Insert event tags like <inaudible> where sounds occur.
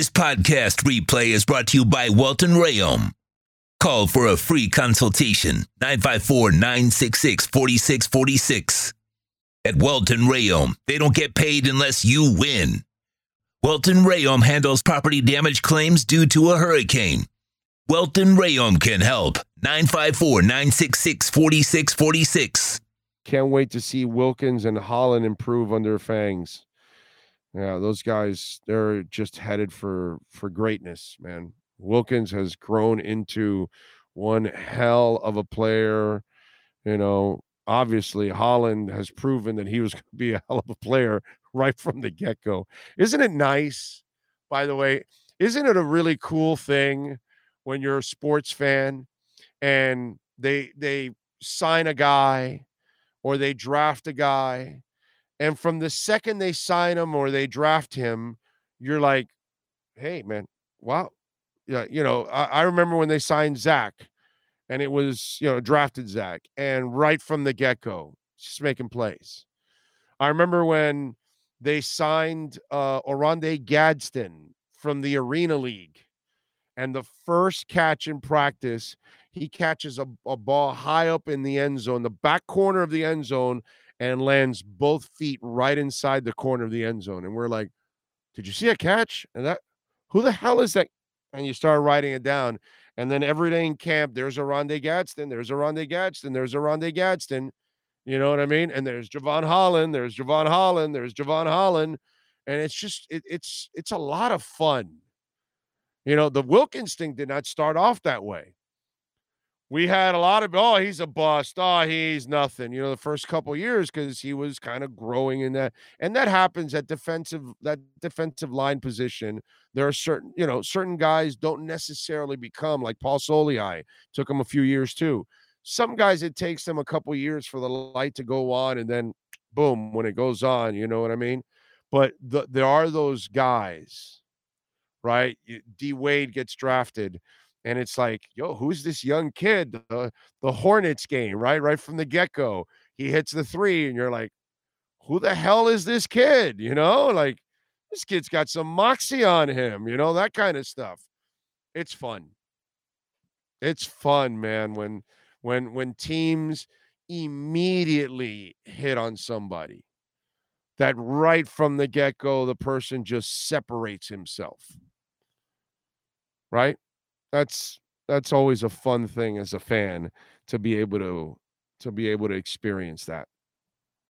This podcast replay is brought to you by Welton Rayom. Call for a free consultation 954 966 4646. At Welton Rayom, they don't get paid unless you win. Welton Rayom handles property damage claims due to a hurricane. Welton Rayom can help. 954 966 4646. Can't wait to see Wilkins and Holland improve under Fangs. Yeah, those guys, they're just headed for for greatness, man. Wilkins has grown into one hell of a player. You know, obviously Holland has proven that he was <laughs> going to be a hell of a player right from the get go. Isn't it nice, by the way? Isn't it a really cool thing when you're a sports fan and they they sign a guy or they draft a guy and from the second they sign him or they draft him you're like hey man wow yeah, you know, I, I remember when they signed Zach, and it was you know drafted Zach, and right from the get go, just making plays. I remember when they signed uh, Oronde Gadsden from the Arena League, and the first catch in practice, he catches a, a ball high up in the end zone, the back corner of the end zone, and lands both feet right inside the corner of the end zone. And we're like, "Did you see a catch?" And that, who the hell is that? and you start writing it down. And then every day in camp, there's Oronde Gadsden, there's Oronde Gadsden, there's Oronde Gadsden. You know what I mean? And there's Jevon Holland, there's Jevon Holland, there's Jevon Holland. And it's just it, it's it's a lot of fun. You know, the Wilkins thing did not start off that way we had a lot of oh he's a bust. Oh he's nothing. You know the first couple years because he was kind of growing in that and that happens at defensive that defensive line position. There are certain you know certain guys don't necessarily become like paul soliai took him a few years too. Some guys it takes them a couple years for the light to go on and then boom when it goes on you know what i mean? But the, there are those guys right? D wade gets drafted and it's like, yo, who's this young kid? The, the Hornets game, right? Right from the get go, he hits the three, and you're like, who the hell is this kid? You know, like this kid's got some moxie on him, you know, that kind of stuff. It's fun. It's fun, man, when when when teams immediately hit on somebody that right from the get-go the person just separates himself. Right? That's that's always a fun thing as a fan to be able to to be able to experience that.